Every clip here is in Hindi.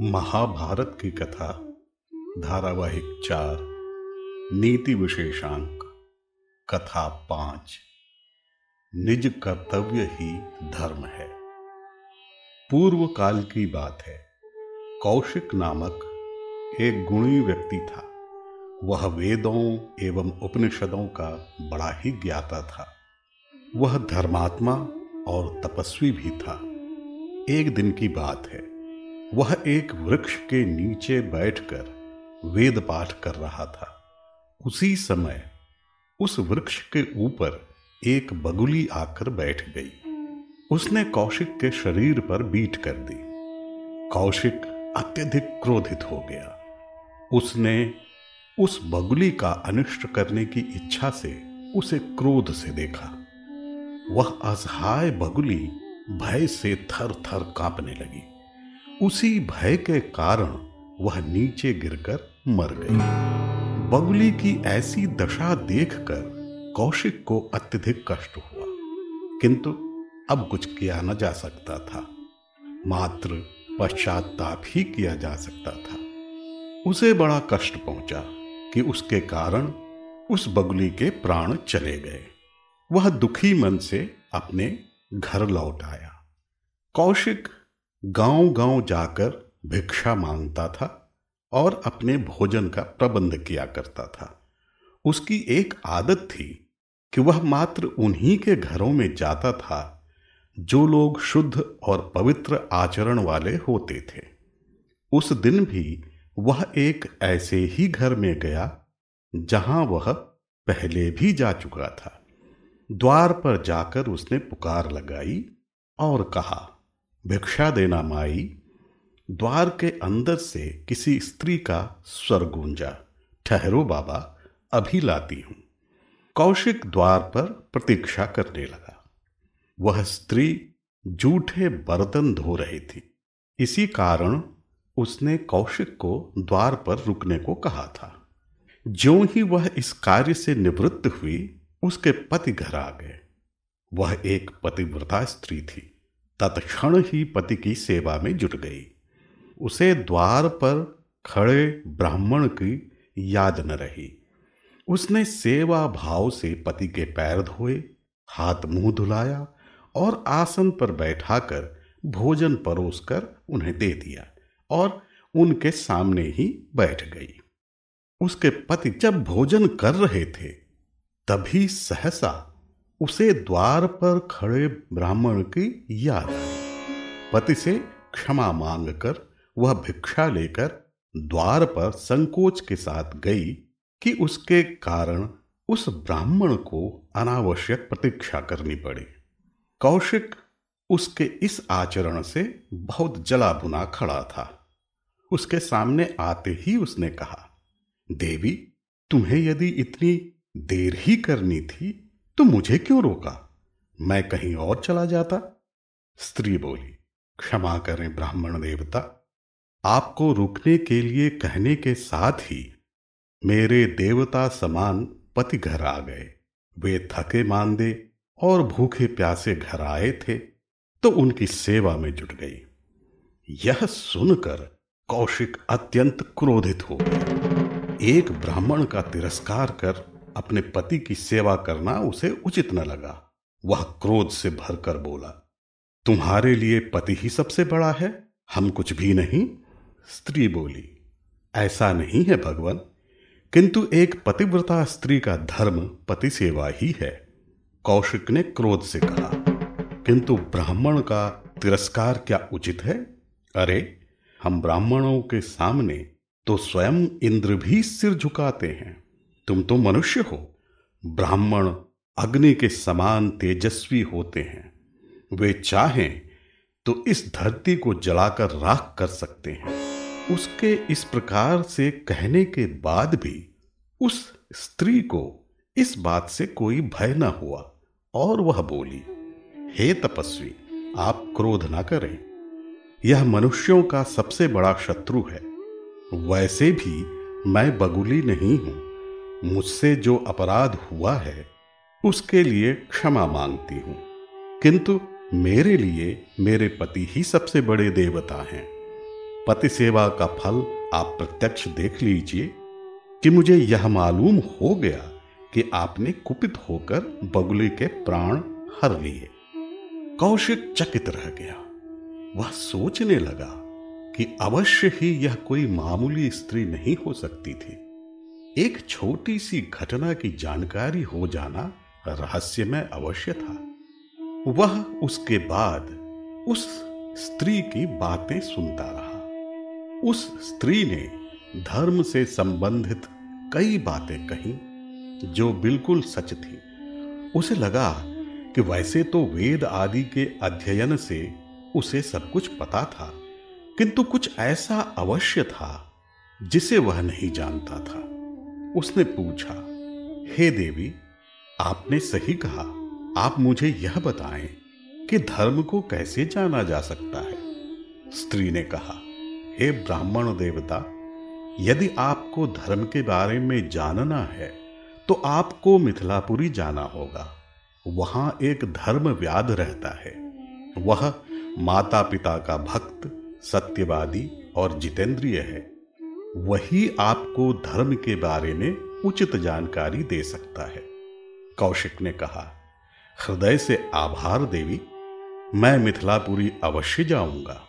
महाभारत की कथा, धारावाहिक चार, नीति विशेषांक, कथा पाँच। निज कर्तव्य ही धर्म है। पूर्व काल की बात है। कौशिक नामक एक गुणी व्यक्ति था। वह वेदों एवं उपनिषदों का बड़ा ही ज्ञाता था। वह धर्मात्मा और तपस्वी भी था। एक दिन की बात है, वह एक वृक्ष के नीचे बैठकर वेद पाठ कर रहा था। उसी समय उस वृक्ष के ऊपर एक बगुली आकर बैठ गई। उसने कौशिक के शरीर पर बीट कर दी। कौशिक अत्यधिक क्रोधित हो गया। उसने उस बगुली का अनिष्ट करने की इच्छा से उसे क्रोध से देखा। वह असहाय बगुली भय से थर थर कांपने लगी। उसी भय के कारण वह नीचे गिरकर मर गई। बगुली की ऐसी दशा देखकर कौशिक को अत्यधिक कष्ट हुआ। किंतु अब कुछ किया न जा सकता था। मात्र पश्चाताप ही किया जा सकता था। उसे बड़ा कष्ट पहुँचा कि उसके कारण उस बगुली के प्राण चले गए। वह दुखी मन से अपने घर लौट आया। कौशिक गाँव गाँव जाकर भिक्षा माँगता था और अपने भोजन का प्रबंध किया करता था। उसकी एक आदत थी कि वह मात्र उन्हीं के घरों में जाता था जो लोग शुद्ध और पवित्र आचरण वाले होते थे। उस दिन भी वह एक ऐसे ही घर में गया जहाँ वह पहले भी जा चुका था। द्वार पर जाकर उसने पुकार लगाई और कहा, भिक्षा देना माई, द्वार के अंदर से किसी स्त्री का स्वर गूंजा, ठहरो बाबा, अभी लाती हूँ। कौशिक द्वार पर प्रतीक्षा करने लगा। वह स्त्री जूठे बर्तन धो रही थी। इसी कारण उसने कौशिक को द्वार पर रुकने को कहा था। ज्यों ही वह इस कार्य से निवृत्त हुई उसके पति घर आ गए। वह एक पतिव्रता स्त्री थी। तत्क्षण ही पति की सेवा में जुट गई। उसे द्वार पर खड़े ब्राह्मण की याद न रही। उसने सेवा भाव से पति के पैर धोए, हाथ मुँह धुलाया और आसन पर बैठाकर भोजन परोसकर उन्हें दे दिया और उनके सामने ही बैठ गई। उसके पति जब भोजन कर रहे थे तभी सहसा उसे द्वार पर खड़े ब्राह्मण की याद आई। पति से क्षमा मांगकर वह भिक्षा लेकर द्वार पर संकोच के साथ गई कि उसके कारण उस ब्राह्मण को अनावश्यक प्रतीक्षा करनी पड़ी। कौशिक उसके इस आचरण से बहुत जला बुना खड़ा था। उसके सामने आते ही उसने कहा, देवी, तुम्हें यदि इतनी देर ही करनी थी तो मुझे क्यों रोका? मैं कहीं और चला जाता? स्त्री बोली, क्षमा करें ब्राह्मण देवता। आपको रुकने के लिए कहने के साथ ही मेरे देवता समान पति घर आ गए। वे थके मांदे और भूखे प्यासे घर आए थे तो उनकी सेवा में जुट गई। यह सुनकर कौशिक अत्यंत क्रोधित हो। गया एक ब्राह्मण का तिरस्कार कर अपने पति की सेवा करना उसे उचित न लगा। वह क्रोध से भरकर बोला, तुम्हारे लिए पति ही सबसे बड़ा है, हम कुछ भी नहीं? स्त्री बोली, ऐसा नहीं है भगवान, किंतु एक पतिव्रता स्त्री का धर्म पति सेवा ही है। कौशिक ने क्रोध से कहा, किंतु ब्राह्मण का तिरस्कार क्या उचित है? अरे, हम ब्राह्मणों के सामने तो स्वयं इंद्र भी सिर झुकाते हैं। तुम तो मनुष्य हो। ब्राह्मण अग्नि के समान तेजस्वी होते हैं। वे चाहें तो इस धरती को जलाकर राख कर सकते हैं। उसके इस प्रकार से कहने के बाद भी उस स्त्री को इस बात से कोई भय न हुआ और वह बोली, हे तपस्वी, आप क्रोध ना करें। यह मनुष्यों का सबसे बड़ा शत्रु है। वैसे भी मैं बगुली नहीं हूँ। मुझसे जो अपराध हुआ है, उसके लिए क्षमा मांगती हूँ। किंतु मेरे लिए मेरे पति ही सबसे बड़े देवता हैं। पति सेवा का फल आप प्रत्यक्ष देख लीजिए कि मुझे यह मालूम हो गया कि आपने कुपित होकर बगुले के प्राण हर लिए। कौशिक चकित रह गया। वह सोचने लगा कि अवश्य ही यह कोई मामूली स्त्री नहीं हो सकती थी। एक छोटी सी घटना की जानकारी हो जाना रहस्य में अवश्य था। वह उसके बाद उस स्त्री की बातें सुनता रहा। उस स्त्री ने धर्म से संबंधित कई बातें कही, जो बिल्कुल सच थी। उसे लगा कि वैसे तो वेद आदि के अध्ययन से उसे सब कुछ पता था, किंतु कुछ ऐसा अवश्य था जिसे वह नहीं जानता था। उसने पूछा, हे देवी, आपने सही कहा। आप मुझे यह बताएँ कि धर्म को कैसे जाना जा सकता है? स्त्री ने कहा, हे ब्राह्मण देवता, यदि आपको धर्म के बारे में जानना है तो आपको मिथिलापुरी जाना होगा। वहाँ एक धर्म व्याध रहता है। वह माता पिता का भक्त, सत्यवादी और जितेंद्रिय है। वही आपको धर्म के बारे में उचित जानकारी दे सकता है। कौशिक ने कहा, हृदय से आभार देवी, मैं मिथिलापुरी अवश्य जाऊँगा।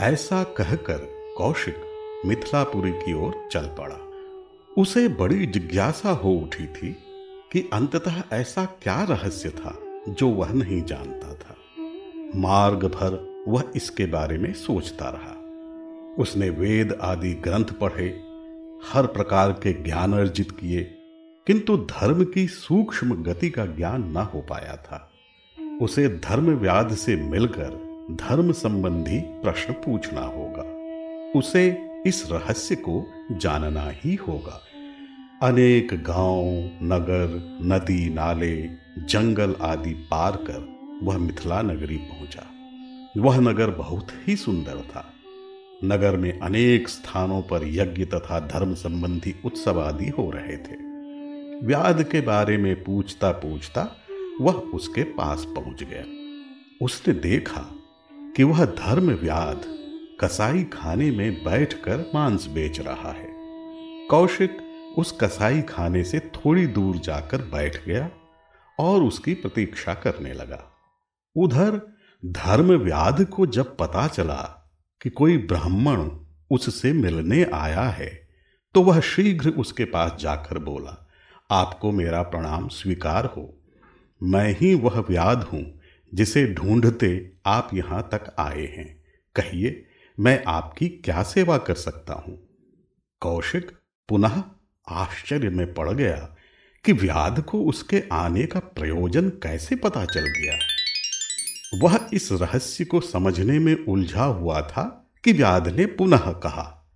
ऐसा कहकर कौशिक मिथिलापुरी की ओर चल पड़ा। उसे बड़ी जिज्ञासा हो उठी थी कि अंततः ऐसा क्या रहस्य था जो वह नहीं जानता था। मार्ग भर वह इसके बारे में सोचता रहा। उसने वेद आदि ग्रंथ पढ़े, हर प्रकार के ज्ञान अर्जित किए, किंतु धर्म की सूक्ष्म गति का ज्ञान न हो पाया था। उसे धर्म व्याध से मिलकर धर्म संबंधी प्रश्न पूछना होगा। उसे इस रहस्य को जानना ही होगा। अनेक गाँव, नगर, नदी, नाले, जंगल आदि पार कर वह मिथिला नगरी पहुँचा। वह नगर बहुत ही सुंदर था। नगर में अनेक स्थानों पर यज्ञ तथा धर्म संबंधी उत्सव आदि हो रहे थे। व्याध के बारे में पूछता पूछता वह उसके पास पहुँच गया। उसने देखा कि वह धर्म व्याध कसाई खाने में बैठकर मांस बेच रहा है। कौशिक उस कसाई खाने से थोड़ी दूर जाकर बैठ गया और उसकी प्रतीक्षा करने लगा। उधर धर्म व्याध को जब पता चला कि कोई ब्राह्मण उससे मिलने आया है तो वह शीघ्र उसके पास जाकर बोला, आपको मेरा प्रणाम स्वीकार हो। मैं ही वह व्याध हूँ जिसे ढूंढते आप यहाँ तक आए हैं। कहिए, मैं आपकी क्या सेवा कर सकता हूँ? कौशिक पुनः आश्चर्य में पड़ गया कि व्याध को उसके आने का प्रयोजन कैसे पता चल गया। वह इस रहस्य को समझने में उलझा हुआ था कि व्याध ने पुनः कहा,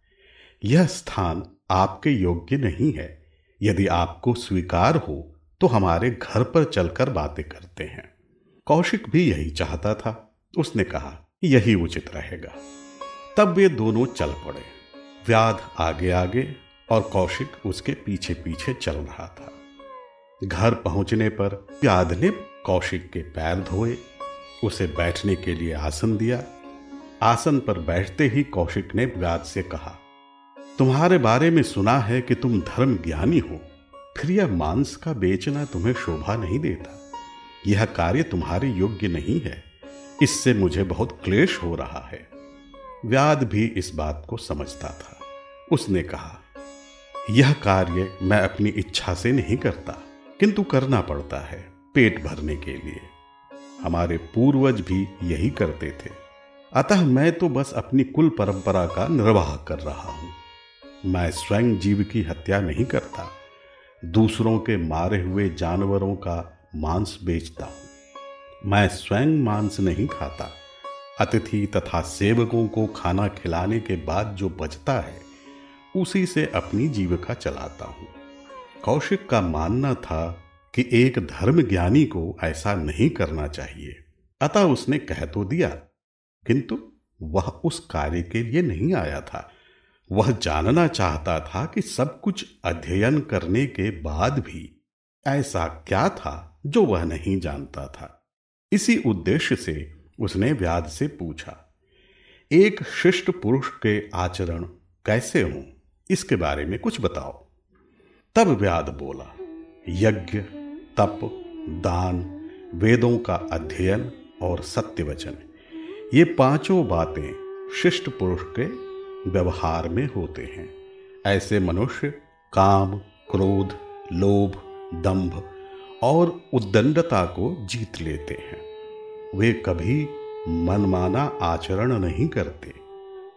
यह स्थान आपके योग्य नहीं है। यदि आपको स्वीकार हो तो हमारे घर पर चलकर बातें करते हैं। कौशिक भी यही चाहता था। उसने कहा, यही उचित रहेगा। तब वे दोनों चल पड़े। व्याध आगे आगे और कौशिक उसके पीछे पीछे चल रहा था। घर पहुँचने पर व्याध ने कौशिक के पैर धोए उसे बैठने के लिए आसन दिया। आसन पर बैठते ही कौशिक ने व्याध से कहा, तुम्हारे बारे में सुना है कि तुम धर्म ज्ञानी हो, फिर यह मांस का बेचना तुम्हें शोभा नहीं देता। यह कार्य तुम्हारे योग्य नहीं है, इससे मुझे बहुत क्लेश हो रहा है। व्याद भी इस बात को समझता था। उसने कहा, यह कार्य मैं अपनी इच्छा से नहीं करता, किंतु करना पड़ता है पेट भरने के लिए। हमारे पूर्वज भी यही करते थे। अतः मैं तो बस अपनी कुल परंपरा का निर्वाह कर रहा हूँ। मैं स्वयं जीव की हत्या नहीं करता। दूसरों के मारे हुए जानवरों का मांस बेचता हूँ। मैं स्वयं मांस नहीं खाता। अतिथि तथा सेवकों को खाना खिलाने के बाद जो बचता है, उसी से अपनी जीविका चलाता हूँ। कौशिक का मानना था कि एक धर्म ज्ञानी को ऐसा नहीं करना चाहिए। अतः उसने कह तो दिया, किंतु वह उस कार्य के लिए नहीं आया था। वह जानना चाहता था कि सब कुछ अध्ययन करने के बाद भी ऐसा क्या था जो वह नहीं जानता था। इसी उद्देश्य से उसने व्याध से पूछा, एक शिष्ट पुरुष के आचरण कैसे हों? इसके बारे में कुछ बताओ। तब व्याद बोला, यज्ञ तप, दान, वेदों का अध्ययन और सत्य वचन ये पाँचों बातें शिष्ट पुरुष के व्यवहार में होते हैं। ऐसे मनुष्य काम, क्रोध, लोभ, दंभ और उद्दंडता को जीत लेते हैं। वे कभी मनमाना आचरण नहीं करते।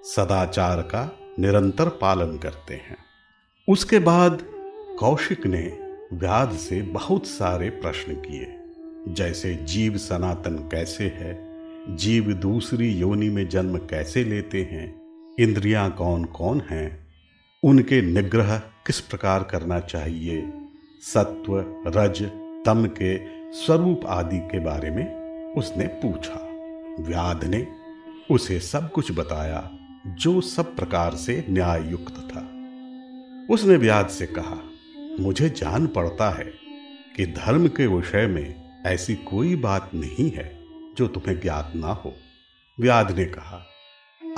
सदाचार का निरंतर पालन करते हैं। उसके बाद कौशिक ने व्याध से बहुत सारे प्रश्न किए। जैसे, जीव सनातन कैसे है? जीव दूसरी योनि में जन्म कैसे लेते हैं? इंद्रियाँ कौन कौन हैं? उनके निग्रह किस प्रकार करना चाहिए? सत्व, रज, तम के स्वरूप आदि के बारे में उसने पूछा। व्याध ने उसे सब कुछ बताया, जो सब प्रकार से न्याय युक्त था। उसने व्याध से कहा मुझे जान पड़ता है कि धर्म के विषय में ऐसी कोई बात नहीं है जो तुम्हें ज्ञात ना हो। व्याध ने कहा,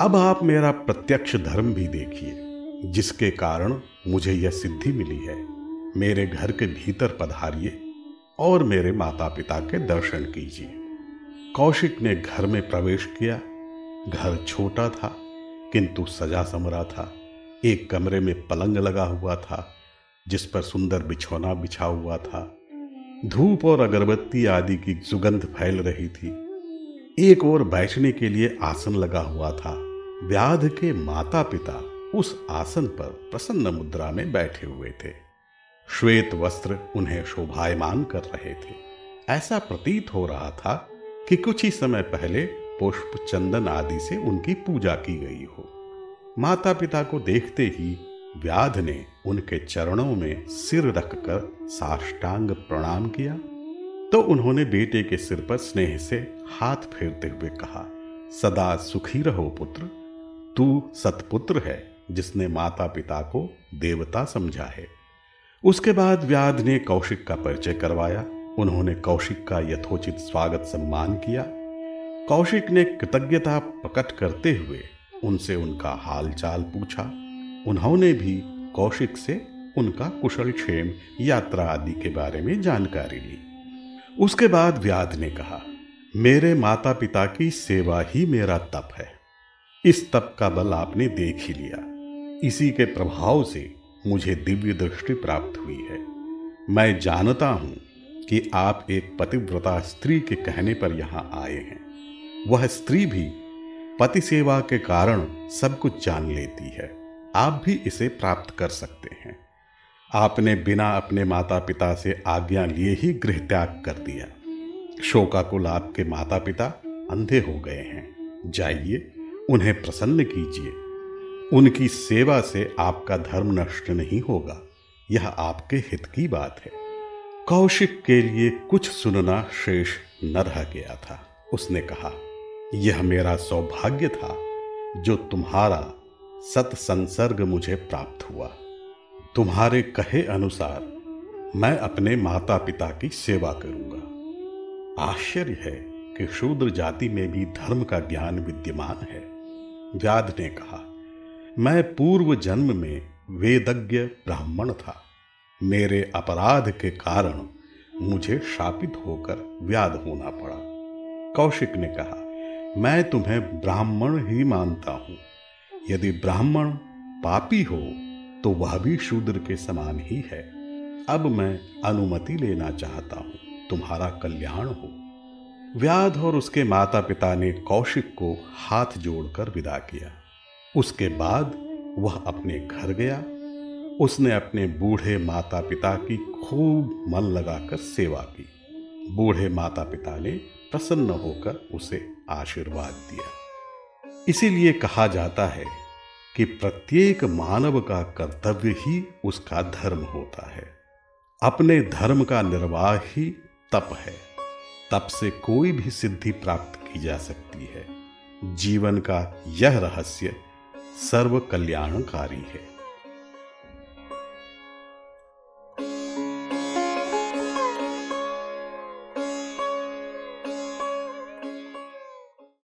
अब आप मेरा प्रत्यक्ष धर्म भी देखिए, जिसके कारण मुझे यह सिद्धि मिली है। मेरे घर के भीतर पधारिए और मेरे माता पिता के दर्शन कीजिए। कौशिक ने घर में प्रवेश किया। घर छोटा था, किंतु सजा समरा था। एक कमरे में पलंग लगा हुआ था। जिस पर सुंदर बिछौना बिछा हुआ था। धूप और अगरबत्ती आदि की सुगंध फैल रही थी। एक और बैठने के लिए आसन लगा हुआ था। व्याध के माता पिता उस आसन पर प्रसन्न मुद्रा में बैठे हुए थे। श्वेत वस्त्र उन्हें शोभायमान कर रहे थे। ऐसा प्रतीत हो रहा था कि कुछ ही समय पहले पुष्प चंदन आदि से उनकी पूजा की गई हो। माता पिता को देखते ही व्याध ने उनके चरणों में सिर रखकर साष्टांग प्रणाम किया। तो उन्होंने बेटे के सिर पर स्नेह से हाथ फेरते हुए कहा, सदा सुखी रहो पुत्र। तू सतपुत्र है जिसने माता पिता को देवता समझा है। उसके बाद व्याध ने कौशिक का परिचय करवाया। उन्होंने कौशिक का यथोचित स्वागत सम्मान किया। कौशिक ने कृतज्ञता प्रकट करते हुए उनसे उनका हालचाल पूछा। उन्होंने भी कौशिक से उनका कुशल क्षेम, यात्रा आदि के बारे में जानकारी ली। उसके बाद व्याध ने कहा, मेरे माता पिता की सेवा ही मेरा तप है। इस तप का बल आपने देख ही लिया। इसी के प्रभाव से मुझे दिव्य दृष्टि प्राप्त हुई है। मैं जानता हूँ कि आप एक पतिव्रता स्त्री के कहने पर यहाँ आए हैं। वह स्त्री भी पति सेवा के कारण सब कुछ जान लेती है। आप भी इसे प्राप्त कर सकते हैं। आपने बिना अपने माता पिता से आज्ञा लिए ही गृह त्याग कर दिया। शोकाकुल आपके माता पिता अंधे हो गए हैं। जाइए, उन्हें प्रसन्न कीजिए। उनकी सेवा से आपका धर्म नष्ट नहीं होगा। यह आपके हित की बात है। कौशिक के लिए कुछ सुनना शेष न रह गया था। उसने कहा, यह मेरा सौभाग्य था, जो तुम्हारा सत संसर्ग मुझे प्राप्त हुआ। तुम्हारे कहे अनुसार मैं अपने माता पिता की सेवा करूँगा। आश्चर्य है कि शूद्र जाति में भी धर्म का ज्ञान विद्यमान है। व्याध ने कहा, मैं पूर्व जन्म में वेदज्ञ ब्राह्मण था। मेरे अपराध के कारण मुझे शापित होकर व्याध होना पड़ा। कौशिक ने कहा, मैं तुम्हें ब्राह्मण ही मानता हूँ। यदि ब्राह्मण पापी हो तो वह भी शूद्र के समान ही है। अब मैं अनुमति लेना चाहता हूँ। तुम्हारा कल्याण हो। व्याध और उसके माता पिता ने कौशिक को हाथ जोड़कर विदा किया। उसके बाद वह अपने घर गया। उसने अपने बूढ़े माता पिता की खूब मन लगाकर सेवा की। बूढ़े माता पिता ने प्रसन्न होकर उसे आशीर्वाद दिया। इसीलिए कहा जाता है कि प्रत्येक मानव का कर्तव्य ही उसका धर्म होता है। अपने धर्म का निर्वाह ही तप है। तप से कोई भी सिद्धि प्राप्त की जा सकती है। जीवन का यह रहस्य सर्व कल्याणकारी है।